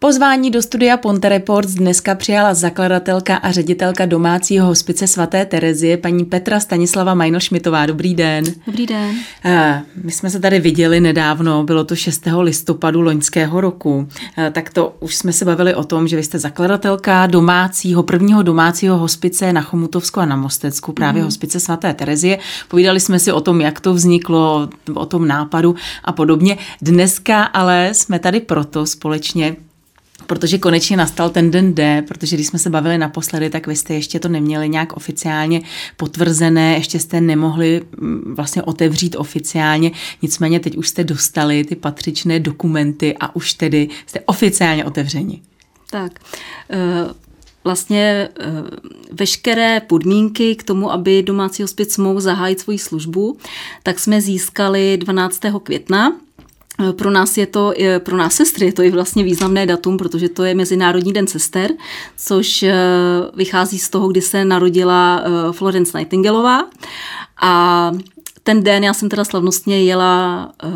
Pozvání do studia Ponte Reports dneska přijala zakladatelka a ředitelka domácího hospice svaté Terezie, paní Petra Stanislava Majnošmitová. Dobrý den. Dobrý den. My jsme se tady viděli nedávno, bylo to 6. listopadu loňského roku. Tak to už jsme se bavili o tom, že vy jste zakladatelka domácího, prvního domácího hospice na Chomutovsku a na Mostecku, právě mm. hospice svaté Terezie. Povídali jsme si o tom, jak to vzniklo, o tom nápadu a podobně. Dneska ale jsme tady proto společně, protože konečně nastal ten den D, protože když jsme se bavili naposledy, tak vy jste ještě to neměli nějak oficiálně potvrzené, ještě jste nemohli mm, vlastně otevřít oficiálně, nicméně teď už jste dostali ty patřičné dokumenty a už tedy jste oficiálně otevřeni. Tak, eh, vlastně eh, veškeré podmínky k tomu, aby domácí hospic mohl zahájit svoji službu, tak jsme získali 12. května pro nás je to, pro nás sestry je to i vlastně významné datum, protože to je Mezinárodní den sester, což eh, vychází z toho, kdy se narodila eh, Florence Nightingaleová. A ten den já jsem teda slavnostně jela eh,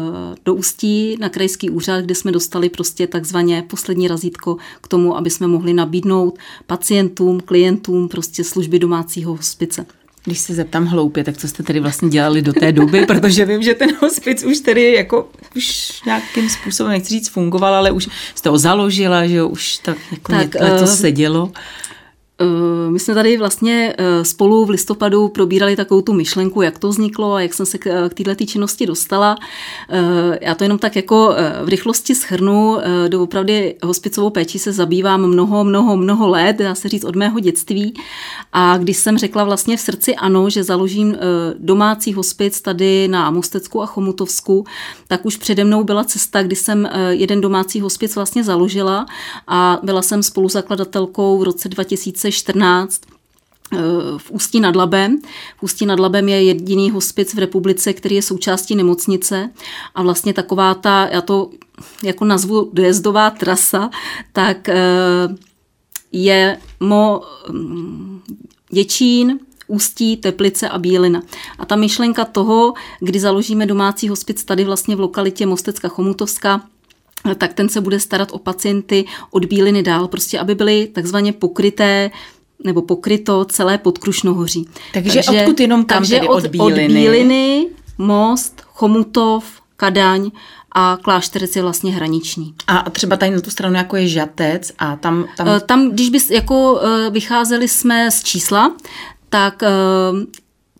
do Ústí na krajský úřad, kde jsme dostali prostě takzvaně poslední razítko k tomu, aby jsme mohli nabídnout pacientům, klientům prostě služby domácího hospice. Když se zeptám hloupě, tak co jste tedy vlastně dělali do té doby, protože vím, že ten hospic už tedy jako už nějakým způsobem, nechci říct, fungoval, ale už jste ho založila, že jo, už tak jako tak, něco uh, se dělo. Eh, my jsme tady vlastně eh, spolu v listopadu probírali takovou tu myšlenku, jak to vzniklo a jak jsem se k eh, této činnosti dostala. Já to jenom tak jako v rychlosti schrnu. Doopravdy hospicovou péči se zabývám mnoho, mnoho, mnoho let, dá se říct od mého dětství. A když jsem řekla vlastně v srdci ano, že založím domácí hospic tady na Mostecku a Chomutovsku, tak už přede mnou byla cesta, kdy jsem jeden domácí hospic vlastně založila a byla jsem spoluzakladatelkou v roce 2000 2014 eh, v Ústí nad Labem. V Ústí nad Labem je jediný hospic v republice, který je součástí nemocnice a vlastně taková ta, já to jako nazvu dojezdová trasa, tak eh, je Mo mm, Děčín, Ústí, Teplice a Bílina. A ta myšlenka toho, kdy založíme domácí hospic tady vlastně v lokalitě Mostecka Chomutovska, tak ten se bude starat o pacienty od bíliny dál, prostě aby byly takzvaně pokryté nebo pokryto celé podkrušnohoří. Takže, takže odkud jenom tam takže od, od bíliny? Od bíliny, most, Chomutov, Kadaň a Klášterec je vlastně hraniční. A třeba tady na tu stranu jako je Žatec a tam... Tam, eh, tam když bys jako eh, vycházeli jsme z čísla, tak eh,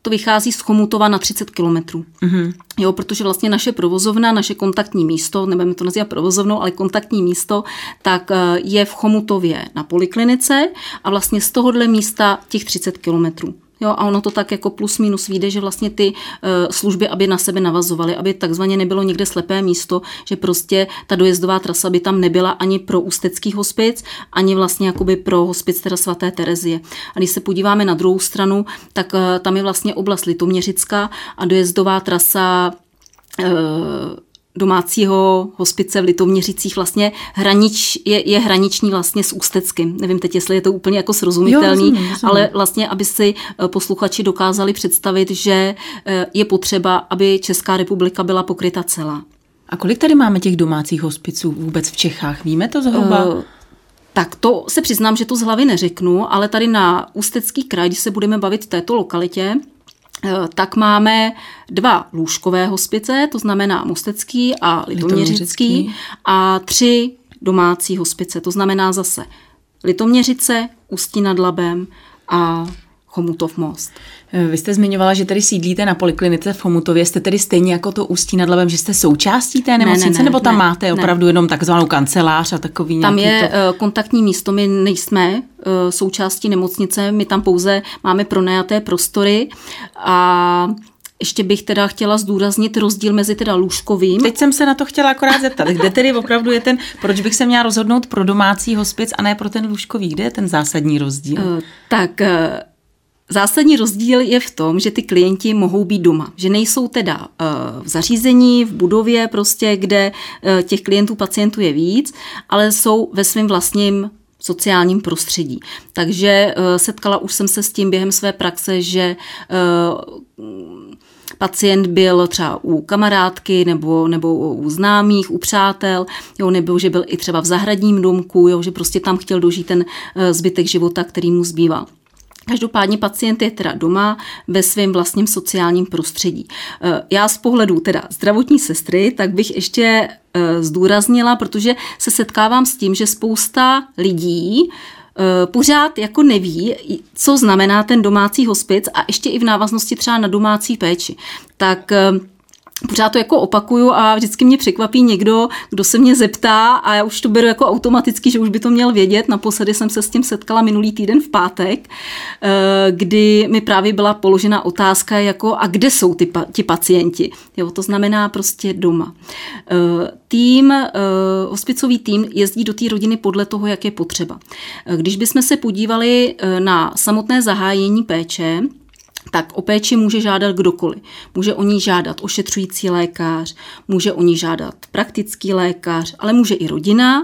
to vychází z Chomutova na 30 kilometrů. Mm-hmm. Jo, protože vlastně naše provozovna, naše kontaktní místo, nebudeme to nazývat provozovnou, ale kontaktní místo, tak eh, je v Chomutově na poliklinice a vlastně z tohohle místa těch 30 kilometrů. Jo, a ono to tak jako plus minus vyjde, že vlastně ty uh, služby, aby na sebe navazovaly, aby takzvaně nebylo někde slepé místo, že prostě ta dojezdová trasa by tam nebyla ani pro ústecký hospic, ani vlastně jakoby pro hospic teda svaté Terezie. A když se podíváme na druhou stranu, tak uh, tam je vlastně oblast Litoměřická a dojezdová trasa uh, domácího hospice v Litoměřicích vlastně hranič, je, je hraniční vlastně s Ústeckým. Nevím teď, jestli je to úplně jako srozumitelný, jo, rozumím, rozumím. ale vlastně, aby si eh, posluchači dokázali představit, že eh, je potřeba, aby Česká republika byla pokryta celá. A kolik tady máme těch domácích hospiců vůbec v Čechách? Víme to zhruba? Uh, tak to se přiznám, že to z hlavy neřeknu, ale tady na Ústecký kraj, když se budeme bavit v této lokalitě, tak máme dva lůžkové hospice, to znamená Mostecký a Litoměřický, a tři domácí hospice, to znamená zase Litoměřice, Ústí nad Labem a Chomutov most. Eh, vy jste zmiňovala, že tady sídlíte na poliklinice v Chomutově. Jste tedy stejně jako to Ústí nad Labem, že jste součástí té nemocnice, ne, ne, ne, nebo tam ne, máte ne. opravdu jenom takzvanou kancelář a takový Tam je to... Eh, kontaktní místo, my nejsme eh, součástí nemocnice, my tam pouze máme pronajaté prostory a ještě bych teda chtěla zdůraznit rozdíl mezi teda lůžkovým. Teď jsem se na to chtěla akorát zeptat, kde tedy opravdu je ten, proč bych se měla rozhodnout pro domácí hospic a ne pro ten lůžkový, kde je ten zásadní rozdíl? Tak Zásadní rozdíl je v tom, že ty klienti mohou být doma, že nejsou teda eh, v zařízení, v budově, prostě, kde eh, těch klientů, pacientů je víc, ale jsou ve svém vlastním sociálním prostředí. Takže eh, setkala už jsem se s tím během své praxe, že pacient byl třeba u kamarádky nebo, nebo u známých, u přátel, jo, nebo že byl i třeba v zahradním domku, jo, že prostě tam chtěl dožít ten zbytek života, který mu zbývá. Každopádně pacient je teda doma ve svém vlastním sociálním prostředí. Eh, já z pohledu teda zdravotní sestry, tak bych ještě eh, zdůraznila, protože se setkávám s tím, že spousta lidí Eh, pořád jako neví, co znamená ten domácí hospic a ještě i v návaznosti třeba na domácí péči. Tak pořád to jako opakuju a vždycky mě překvapí někdo, kdo se mě zeptá a já už to beru jako automaticky, že už by to měl vědět. Naposledy jsem se s tím setkala minulý týden v pátek, eh, kdy mi právě byla položena otázka jako a kde jsou ty, ti pacienti. Jo, to znamená prostě doma. Eh, tým, eh, hospicový tým jezdí do té rodiny podle toho, jak je potřeba. Když bychom se podívali na samotné zahájení péče, tak o péči může žádat kdokoliv. Může o ní žádat ošetřující lékař, může o ní žádat praktický lékař, ale může i rodina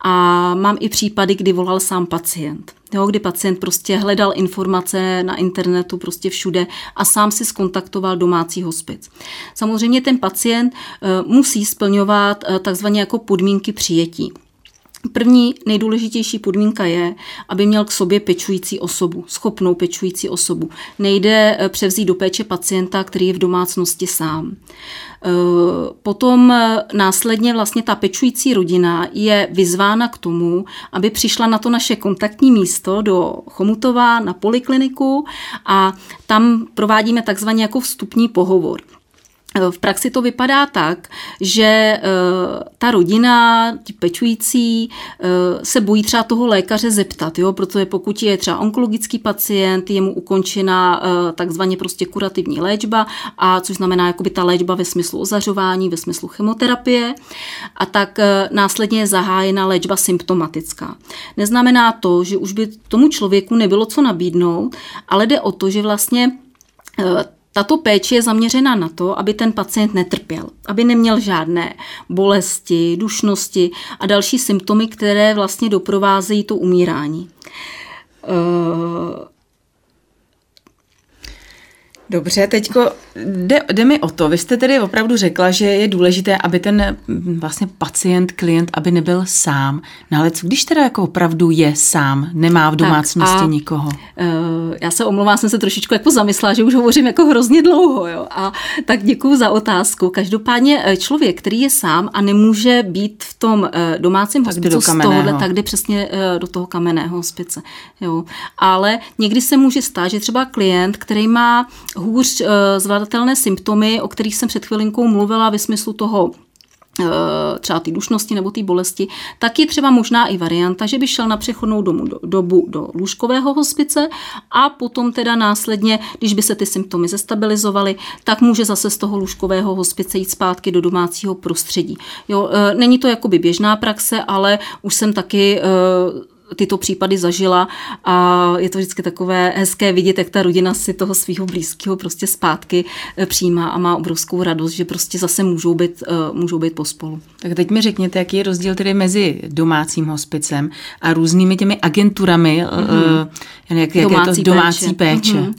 a mám i případy, kdy volal sám pacient. Jo, kdy pacient prostě hledal informace na internetu prostě všude a sám si skontaktoval domácí hospic. Samozřejmě ten pacient uh, musí splňovat uh, takzvaně jako podmínky přijetí. První nejdůležitější podmínka je, aby měl k sobě pečující osobu, schopnou pečující osobu. Nejde eh, převzít do péče pacienta, který je v domácnosti sám. Eh, potom eh, následně vlastně ta pečující rodina je vyzvána k tomu, aby přišla na to naše kontaktní místo do Chomutova na polikliniku a tam provádíme takzvaně jako vstupní pohovor. V praxi to vypadá tak, že eh, ta rodina, ti pečující, eh, se bojí třeba toho lékaře zeptat, jo? protože pokud je třeba onkologický pacient, je mu ukončena eh, takzvaně prostě kurativní léčba, a což znamená jakoby ta léčba ve smyslu ozařování, ve smyslu chemoterapie, a tak následně je zahájena léčba symptomatická. Neznamená to, že už by tomu člověku nebylo co nabídnout, ale jde o to, že vlastně tato péče je zaměřena na to, aby ten pacient netrpěl, aby neměl žádné bolesti, dušnosti a další symptomy, které vlastně doprovázejí to umírání. Dobře, teďko jde, jde mi o to. Vy jste tedy opravdu řekla, že je důležité, aby ten mm, vlastně pacient, klient, aby nebyl sám. No ale co když teda jako opravdu je sám, nemá v domácnosti tak a, nikoho? Uh, já se omlouvám, jsem se trošičku jako zamyslela, že už hovořím jako hrozně dlouho. Jo? A tak děkuji za otázku. Každopádně eh, člověk, který je sám a nemůže být v tom uh, domácím hospicu z tohohle, tak jde přesně do toho kamenného hospice. Jo? Ale někdy se může stát, že třeba klient, který má hůř eh, zvládatelné symptomy, o kterých jsem před chvilinkou mluvila ve smyslu toho eh, třeba ty dušnosti nebo ty bolesti, tak je třeba možná i varianta, že by šel na přechodnou domu, do, dobu do lůžkového hospice a potom teda následně, když by se ty symptomy zestabilizovaly, tak může zase z toho lůžkového hospice jít zpátky do domácího prostředí. Jo, eh, není to jakoby běžná praxe, ale už jsem taky tyto případy zažila a je to vždycky takové hezké vidět, jak ta rodina si toho svého blízkého prostě zpátky eh, přijímá a má obrovskou radost, že prostě zase můžou být, eh, můžou být pospolu. Tak teď mi řekněte, jaký je rozdíl tedy mezi domácím hospicem a různými těmi agenturami, mm-hmm. jak, jak domácí je to domácí péče. péče. Mm-hmm.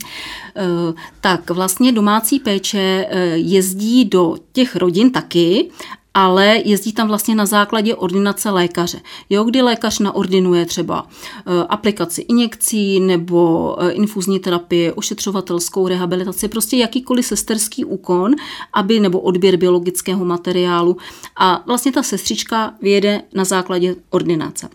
Tak vlastně domácí péče jezdí do těch rodin taky, ale jezdí tam vlastně na základě ordinace lékaře. Jo, kdy lékař naordinuje třeba eh, aplikaci injekcí nebo eh, infuzní terapie, ošetřovatelskou rehabilitaci, prostě jakýkoliv sesterský úkon, aby nebo odběr biologického materiálu a vlastně ta sestřička vyjede na základě ordinace.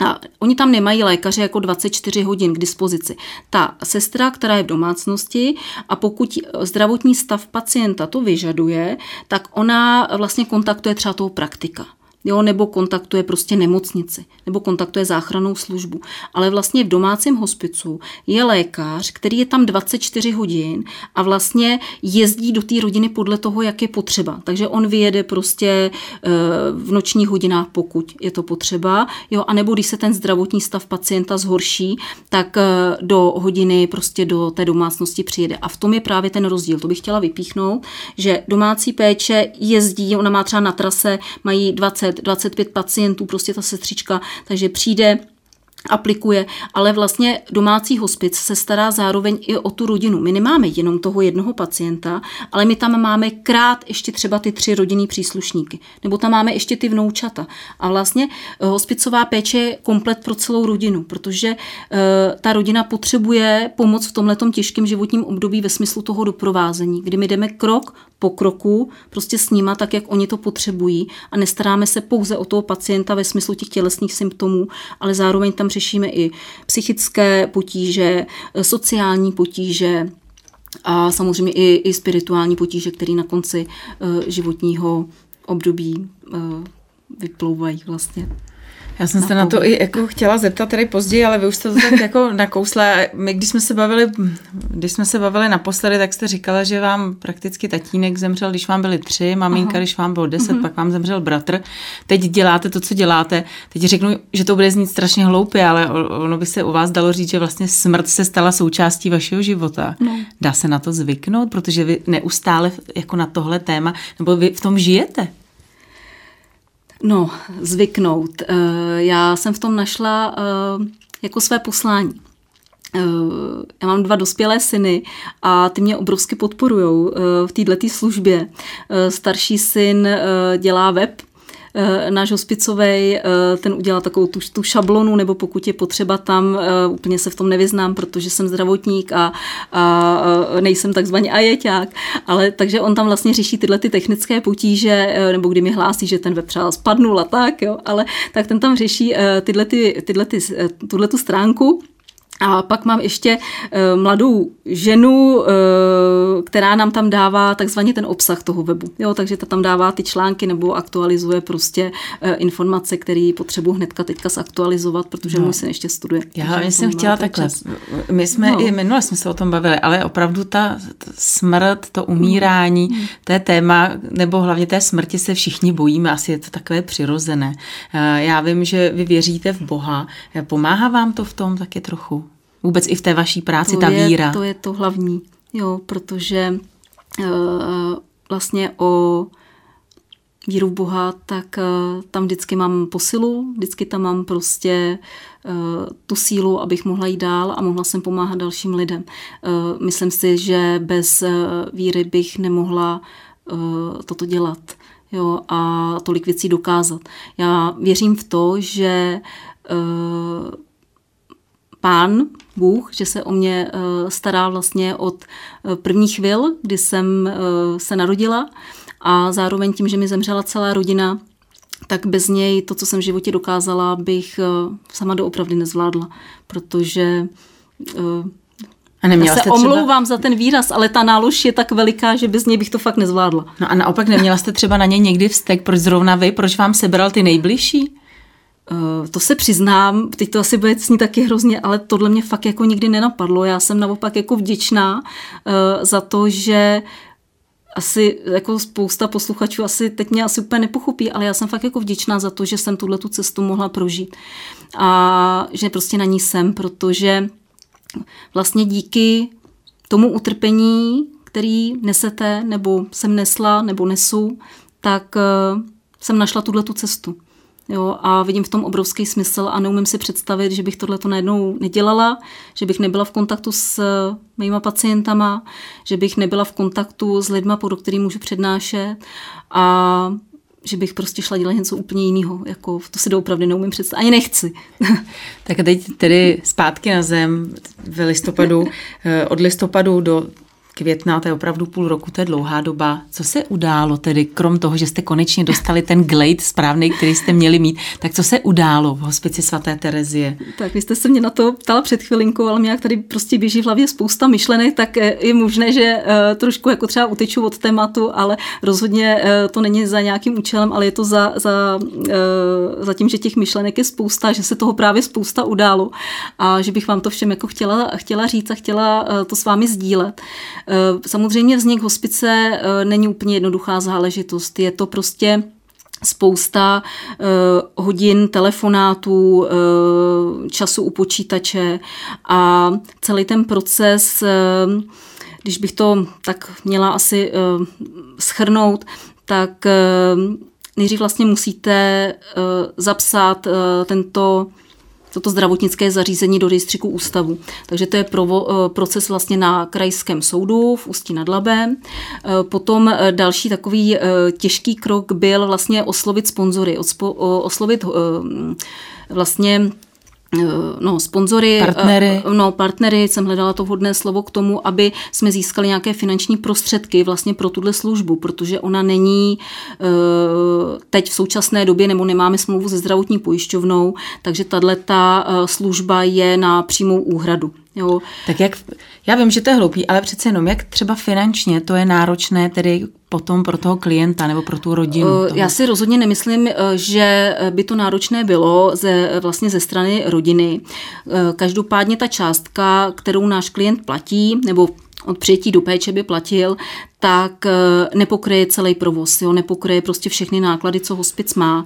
A oni tam nemají lékaře jako 24 hodin k dispozici. Ta sestra, která je v domácnosti a pokud zdravotní stav pacienta to vyžaduje, tak ona vlastně kontaktuje třeba toho praktika jo, nebo kontaktuje prostě nemocnici, nebo kontaktuje záchranou službu. Ale vlastně v domácím hospicu je lékař, který je tam 24 hodin a vlastně jezdí do té rodiny podle toho, jak je potřeba. Takže on vyjede prostě eh, v nočních hodinách, pokud je to potřeba, jo, a nebo když se ten zdravotní stav pacienta zhorší, tak eh, do hodiny prostě do té domácnosti přijede. A v tom je právě ten rozdíl. To bych chtěla vypíchnout, že domácí péče jezdí, ona má třeba na trase, mají 20 20, 25 pacientů, prostě ta sestřička, takže přijde aplikuje, ale vlastně domácí hospic se stará zároveň i o tu rodinu. My nemáme jenom toho jednoho pacienta, ale my tam máme krát ještě třeba ty tři rodinný příslušníky, nebo tam máme ještě ty vnoučata. A vlastně eh, hospicová péče je komplet pro celou rodinu, protože uh, ta rodina potřebuje pomoc v tomhletom těžkém životním období ve smyslu toho doprovázení, kdy my jdeme krok po kroku prostě s nima tak, jak oni to potřebují a nestaráme se pouze o toho pacienta ve smyslu těch tělesných symptomů, ale zároveň tam řešíme i psychické potíže, sociální potíže, a samozřejmě i, i spirituální potíže, které na konci uh, životního období uh, vyplouvají vlastně. Já jsem se na to i jako chtěla zeptat tady později, ale vy už jste to tak jako nakousla. My, když jsme se bavili, když jsme se bavili naposledy, tak jste říkala, že vám prakticky tatínek zemřel, když vám byli tři, maminka, Aha. když vám bylo deset, uh-huh. pak vám zemřel bratr. Teď děláte to, co děláte. Teď řeknu, že to bude znít strašně hloupě, ale ono by se u vás dalo říct, že vlastně smrt se stala součástí vašeho života. No. Dá se na to zvyknout, protože vy neustále jako na tohle téma, nebo vy v tom žijete. No, zvyknout. Eh, já jsem v tom našla eh, jako své poslání. Eh, já mám dva dospělé syny a ty mě obrovsky podporují v této službě. Starší syn dělá web, náš hospicový, eh, ten udělá takovou tu, tu šablonu, nebo pokud je potřeba tam, eh, úplně se v tom nevyznám, protože jsem zdravotník a, a nejsem takzvaný ajeťák, ale takže on tam vlastně řeší tyhle ty technické potíže, nebo kdy mi hlásí, že ten web třeba spadnul a tak, jo, ale tak ten tam řeší tyhle, ty, tyhle ty, tuhle tu stránku a pak mám ještě uh, mladou ženu, uh, která nám tam dává takzvaně ten obsah toho webu. Jo, takže ta tam dává ty články nebo aktualizuje prostě uh, informace, které potřebuji hnedka teďka zaktualizovat, protože no. můj syn ještě studuje. Já jsem chtěla takhle. Čas. My jsme no. i minule jsme se o tom bavili, ale opravdu ta smrt, to umírání, mm. to je téma, nebo hlavně té smrti se všichni bojíme, asi je to takové přirozené. Já vím, že vy věříte v Boha. Pomáhá vám to v tom taky trochu? Vůbec i v té vaší práci, to ta je, víra. To je to hlavní, jo, protože uh, vlastně o víru v Boha, tak uh, tam vždycky mám posilu, vždycky tam mám prostě uh, tu sílu, abych mohla jít dál a mohla jsem pomáhat dalším lidem. Uh, myslím si, že bez víry bych nemohla toto dělat jo, a tolik věcí dokázat. Já věřím v to, že pán, Bůh, že se o mě eh, stará vlastně od eh, prvních chvil, kdy jsem eh, se narodila a zároveň tím, že mi zemřela celá rodina, tak bez něj to, co jsem v životě dokázala, bych sama doopravdy nezvládla, protože a neměla Já se omlouvám za ten výraz, ale ta nálož je tak veliká, že bez něj bych to fakt nezvládla. No a naopak neměla jste třeba na něj někdy vztek, proč zrovna vy, proč vám sebral ty nejbližší? Uh, to se přiznám, teď to asi bude snít taky hrozně, ale tohle mě fakt jako nikdy nenapadlo. Já jsem naopak jako vděčná uh, za to, že asi jako spousta posluchačů asi teď mě asi úplně nepochopí, ale já jsem fakt jako vděčná za to, že jsem tuhle tu cestu mohla prožít a že prostě na ní jsem, protože vlastně díky tomu utrpení, který nesete, nebo jsem nesla, nebo nesu, tak uh, jsem našla tuhle tu cestu. Jo, a vidím v tom obrovský smysl a neumím si představit, že bych tohle najednou nedělala, že bych nebyla v kontaktu s eh, mýma pacientama, že bych nebyla v kontaktu s lidma, po kterým můžu přednášet a že bych prostě šla dělat něco úplně jiného. Jako, to si doopravdy neumím představit. Ani nechci. tak a teď tedy zpátky na zem v listopadu, eh, od listopadu do května, to je opravdu půl roku, to je dlouhá doba. Co se událo tedy, krom toho, že jste konečně dostali ten glade správný, který jste měli mít, tak co se událo v hospici svaté Terezie? Tak vy jste se mě na to ptala před chvilinkou, ale mě jak tady prostě běží v hlavě spousta myšlenek, tak eh, je možné, že uh, trošku jako třeba uteču od tématu, ale rozhodně uh, to není za nějakým účelem, ale je to za, za, za tím, že těch myšlenek je spousta, že se toho právě spousta událo a že bych vám to všem jako chtěla, chtěla říct a chtěla to s vámi sdílet. Eh, samozřejmě vznik hospice eh, není úplně jednoduchá záležitost. Je to prostě spousta uh, hodin telefonátů, času u počítače a celý ten proces, když bych to tak měla asi uh, schrnout, tak uh, nejdřív vlastně musíte uh, zapsat uh, tento toto zdravotnické zařízení do rejstříku ústavu. Takže to je provo, proces vlastně na krajském soudu v Ústí nad Labem. Potom další takový těžký krok byl vlastně oslovit sponzory, oslovit vlastně no, sponzory, partnery. No, partnery, jsem hledala to vhodné slovo k tomu, aby jsme získali nějaké finanční prostředky vlastně pro tuhle službu, protože ona není teď v současné době, nebo nemáme smlouvu se zdravotní pojišťovnou, takže tahle ta služba je na přímou úhradu. Jo. Tak jak, já vím, že to je hloupý, ale přece jenom, jak třeba finančně to je náročné tedy potom pro toho klienta nebo pro tu rodinu? Eh, toho? Já si rozhodně nemyslím, eh, že by to náročné bylo ze, vlastně ze strany rodiny. Eh, každopádně ta částka, kterou náš klient platí, nebo od přijetí do péče by platil, tak nepokryje celý provoz, jo, nepokryje prostě všechny náklady, co hospic má.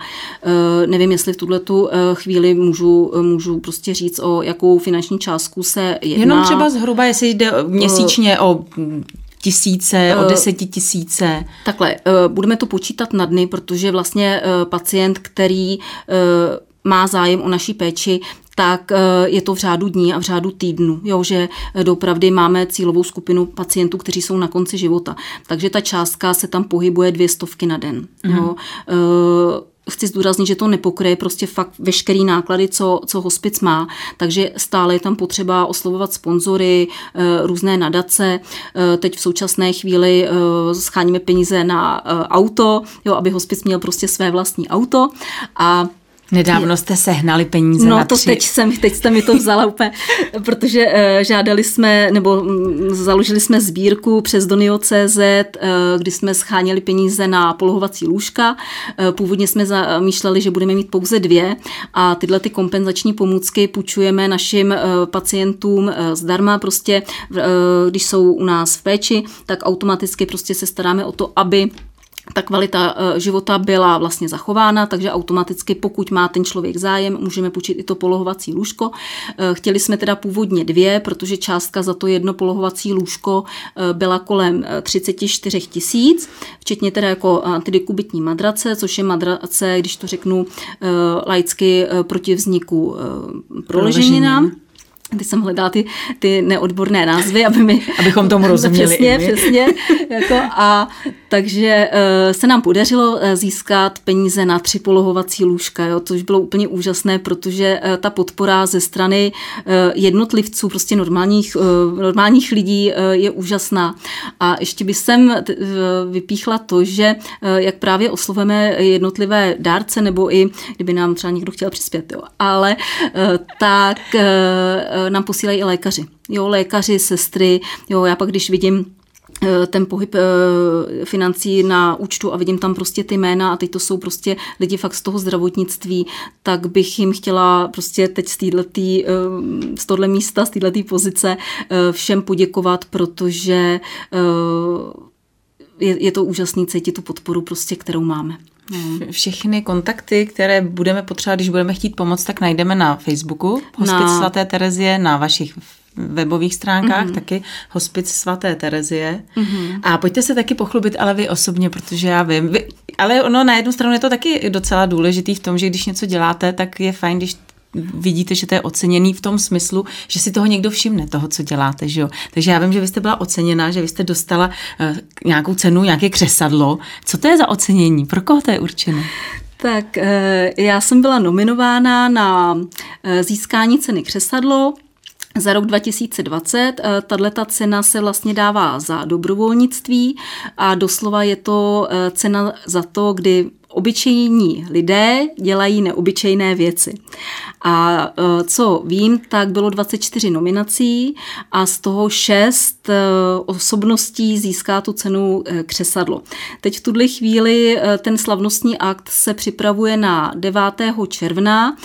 Nevím, jestli v tuhle tu chvíli můžu, můžu prostě říct, o jakou finanční částku se jedná. Jenom třeba zhruba, jestli jde měsíčně o tisíce, o desetitisíce? Takhle, budeme to počítat na dny, protože vlastně pacient, který má zájem o naší péči, tak je to v řádu dní a v řádu týdnu, jo, že dopravdy máme cílovou skupinu pacientů, kteří jsou na konci života. Takže ta částka se tam pohybuje dvě stovky na den. Mm. Jo chci zdůraznit, že to nepokryje prostě fakt veškerý náklady, co, co hospic má, takže stále je tam potřeba oslovovat sponzory, eh, různé nadace. Eh, teď v současné chvíli eh, scháníme peníze na auto, jo, aby hospic měl prostě své vlastní auto a Nedávno jste sehnali peníze no, na to teď jsem, teď jste mi to vzala úplně, protože uh, žádali jsme, nebo um, založili jsme sbírku přes Donio.cz, uh, kdy jsme scháněli peníze na polohovací lůžka. Uh, původně jsme zamýšleli, že budeme mít pouze dvě a tyhle ty kompenzační pomůcky půjčujeme našim uh, pacientům uh, zdarma, prostě uh, když jsou u nás v péči, tak automaticky prostě se staráme o to, aby ta kvalita eh, života byla vlastně zachována, takže automaticky, pokud má ten člověk zájem, můžeme půjčit i to polohovací lůžko. Eh, chtěli jsme teda původně dvě, protože částka za to jedno polohovací lůžko eh, byla kolem 34 tisíc, včetně teda jako antidekubitní madrace, což je madrace, když to řeknu laicky, proti vzniku proleženinám. Teď jsem hledala ty, ty neodborné názvy, aby mi... Abychom tomu rozuměli. Přesně, přesně. Jako a takže uh, se nám podařilo uh, získat peníze na tři polohovací lůžka, jo, což bylo úplně úžasné, protože uh, ta podpora ze strany jednotlivců, prostě normálních, normálních lidí je úžasná. A ještě bych sem vypíchla to, že jak právě osloveme jednotlivé dárce, nebo i kdyby nám třeba někdo chtěl přispět, jo, ale tak nám posílají i lékaři. Jo, lékaři, sestry, jo, já pak když vidím eh, ten pohyb eh, financí na účtu a vidím tam prostě ty jména a teď to jsou prostě lidi fakt z toho zdravotnictví, tak bych jim chtěla prostě teď z eh, z tohle místa, z této pozice všem poděkovat, protože je, je to úžasný cítit tu podporu prostě, kterou máme. Všechny kontakty, které budeme potřebovat, když budeme chtít pomoct, tak najdeme na Facebooku Hospic na... svaté Terezie, na vašich webových stránkách, mm-hmm. taky Hospic svaté Terezie. Mm-hmm. A pojďte se taky pochlubit, ale vy osobně, protože já vím, vy, ale ono na jednu stranu je to taky docela důležitý v tom, že když něco děláte, tak je fajn, když vidíte, že to je oceněný v tom smyslu, že si toho někdo všimne, toho, co děláte. Že jo? Takže já vím, že vy jste byla oceněná, že vy jste dostala uh, nějakou cenu, nějaké křesadlo. Co to je za ocenění? Pro koho to je určené? Tak eh, já jsem byla nominována na eh, získání ceny křesadlo za rok 2020 tato cena se vlastně dává za dobrovolnictví a doslova je to cena za to, kdy obyčejní lidé dělají neobyčejné věci. A e, co vím, tak bylo 24 nominací a z toho 6 e, osobností získá tu cenu e, křesadlo. Teď v tuhle chvíli ten slavnostní akt se připravuje na 9. června.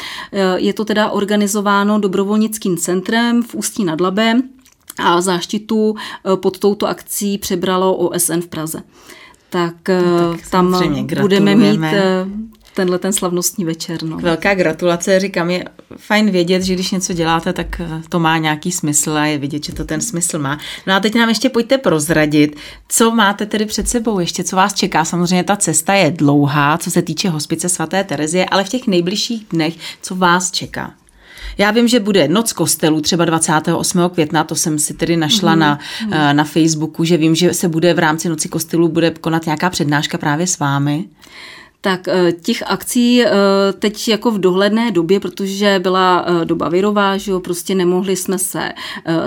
Je to teda organizováno dobrovolnickým centrem v Ústí nad Labem a záštitu pod touto akcí přebralo OSN v Praze tak, no, tak tam budeme mít eh, tenhle ten slavnostní večer. No. Velká gratulace, říkám, je fajn vědět, že když něco děláte, tak eh, to má nějaký smysl a je vidět, že to ten smysl má. No a teď nám ještě pojďte prozradit, co máte tedy před sebou ještě, co vás čeká. Samozřejmě ta cesta je dlouhá, co se týče hospice svaté Terezie, ale v těch nejbližších dnech, co vás čeká? Já vím, že bude noc kostelů, třeba 28. května, to jsem si tedy našla mm-hmm. na, mhm. na Facebooku, že vím, že se bude v rámci noci kostelů bude konat nějaká přednáška právě s vámi. Tak eh, těch akcí eh, teď jako v dohledné době, protože byla eh, doba virová, že jo, prostě nemohli jsme se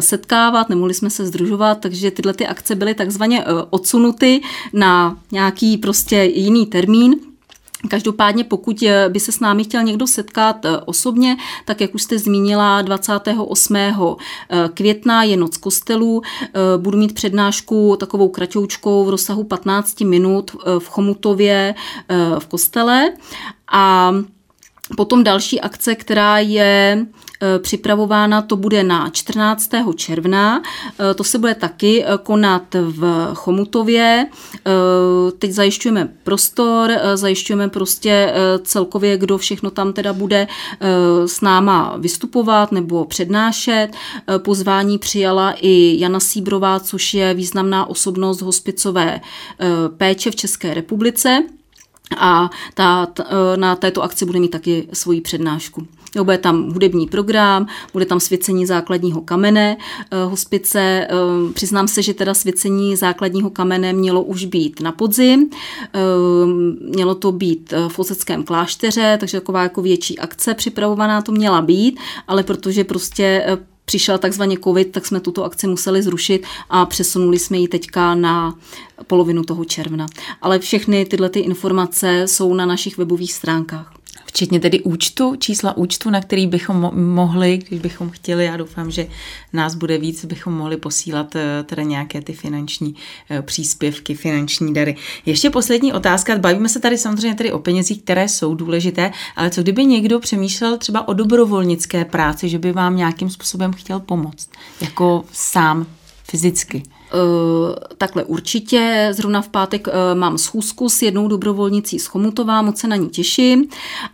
setkávat, nemohli jsme se združovat, takže tyhle ty akce byly takzvaně odsunuty na nějaký prostě jiný termín. Každopádně, pokud eh, by se s námi chtěl někdo setkat eh, osobně, tak jak už jste zmínila, 28. Eh, května je noc kostelů. Budu mít přednášku takovou kratoučkou v rozsahu 15 minut v Chomutově v kostele. A Potom další akce, která je připravována, to bude na 14. června. E, to se bude taky e, konat v Chomutově. Teď zajišťujeme prostor, zajišťujeme prostě celkově, kdo všechno tam teda bude s náma vystupovat nebo přednášet. Pozvání přijala i Jana Síbrová, což je významná osobnost hospicové péče v České republice a ta, na této akci bude mít taky svoji přednášku. Jo, bude tam hudební program, bude tam svěcení základního kamene e, hospice. E, přiznám se, že teda svěcení základního kamene mělo už být na podzim. E, mělo to být v Oseckém klášteře, takže taková jako větší akce připravovaná to měla být, ale protože prostě přišel takzvaně covid, tak jsme tuto akci museli zrušit a přesunuli jsme ji teďka na polovinu toho června. Ale všechny tyhle ty informace jsou na našich webových stránkách včetně tedy účtu, čísla účtu, na který bychom mo- mohli, když bychom chtěli, já doufám, že nás bude víc, bychom mohli posílat eh, teda nějaké ty finanční eh, příspěvky, finanční dary. Ještě poslední otázka, bavíme se tady samozřejmě tedy o penězích, které jsou důležité, ale co kdyby někdo přemýšlel třeba o dobrovolnické práci, že by vám nějakým způsobem chtěl pomoct, jako sám fyzicky? Eh, takhle určitě, zrovna v pátek eh, mám schůzku s jednou dobrovolnicí z Chomutová, moc se na ní těším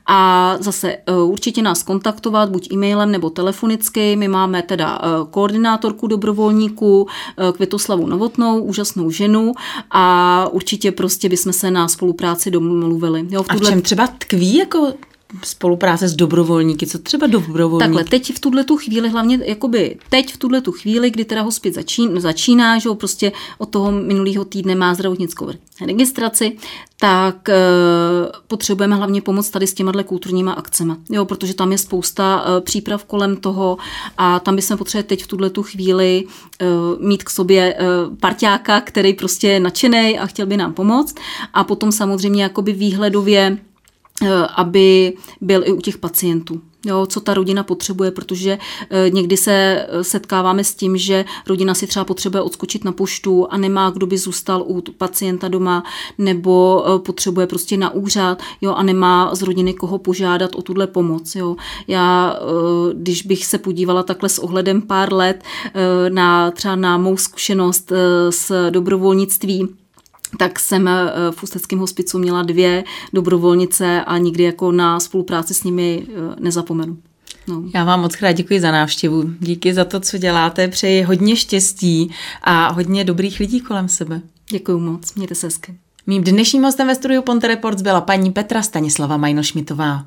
a zase eh, určitě nás kontaktovat buď e-mailem nebo telefonicky. My máme teda koordinátorku dobrovolníků Květoslavu Novotnou, úžasnou ženu a určitě prostě bychom se na spolupráci domluvili. Jo, v tuhle... A v čem třeba tkví jako spolupráce s dobrovolníky, co třeba dobrovolníky? Takhle, teď v tuhle tu chvíli, hlavně jakoby teď v tuhle tu chvíli, kdy teda hospic začín, začíná, že jo, prostě od toho minulého týdne má zdravotnickou registraci, tak e, potřebujeme hlavně pomoc tady s těma kulturníma akcemi, jo, protože tam je spousta e, příprav kolem toho a tam bychom potřebovali teď v tuhle tu chvíli e, mít k sobě e, parťáka, který prostě je nadšený a chtěl by nám pomoct a potom samozřejmě jakoby výhledově aby byl i u těch pacientů. Jo, co ta rodina potřebuje, protože e, někdy se eh, setkáváme s tím, že rodina si třeba potřebuje odskočit na poštu a nemá, kdo by zůstal u pacienta doma, nebo potřebuje prostě na úřad jo, a nemá z rodiny koho požádat o tuhle pomoc. Jo. Já, když bych se podívala takhle s ohledem pár let na třeba na mou zkušenost s dobrovolnictvím, tak jsem eh, v Ústeckém hospicu měla dvě dobrovolnice a nikdy jako na spolupráci s nimi eh, nezapomenu. No. Já vám moc krát děkuji za návštěvu. Díky za to, co děláte. Přeji hodně štěstí a hodně dobrých lidí kolem sebe. Děkuji moc. Mějte se hezky. Mým dnešním hostem ve studiu Ponte Reports byla paní Petra Stanislava Majnošmitová.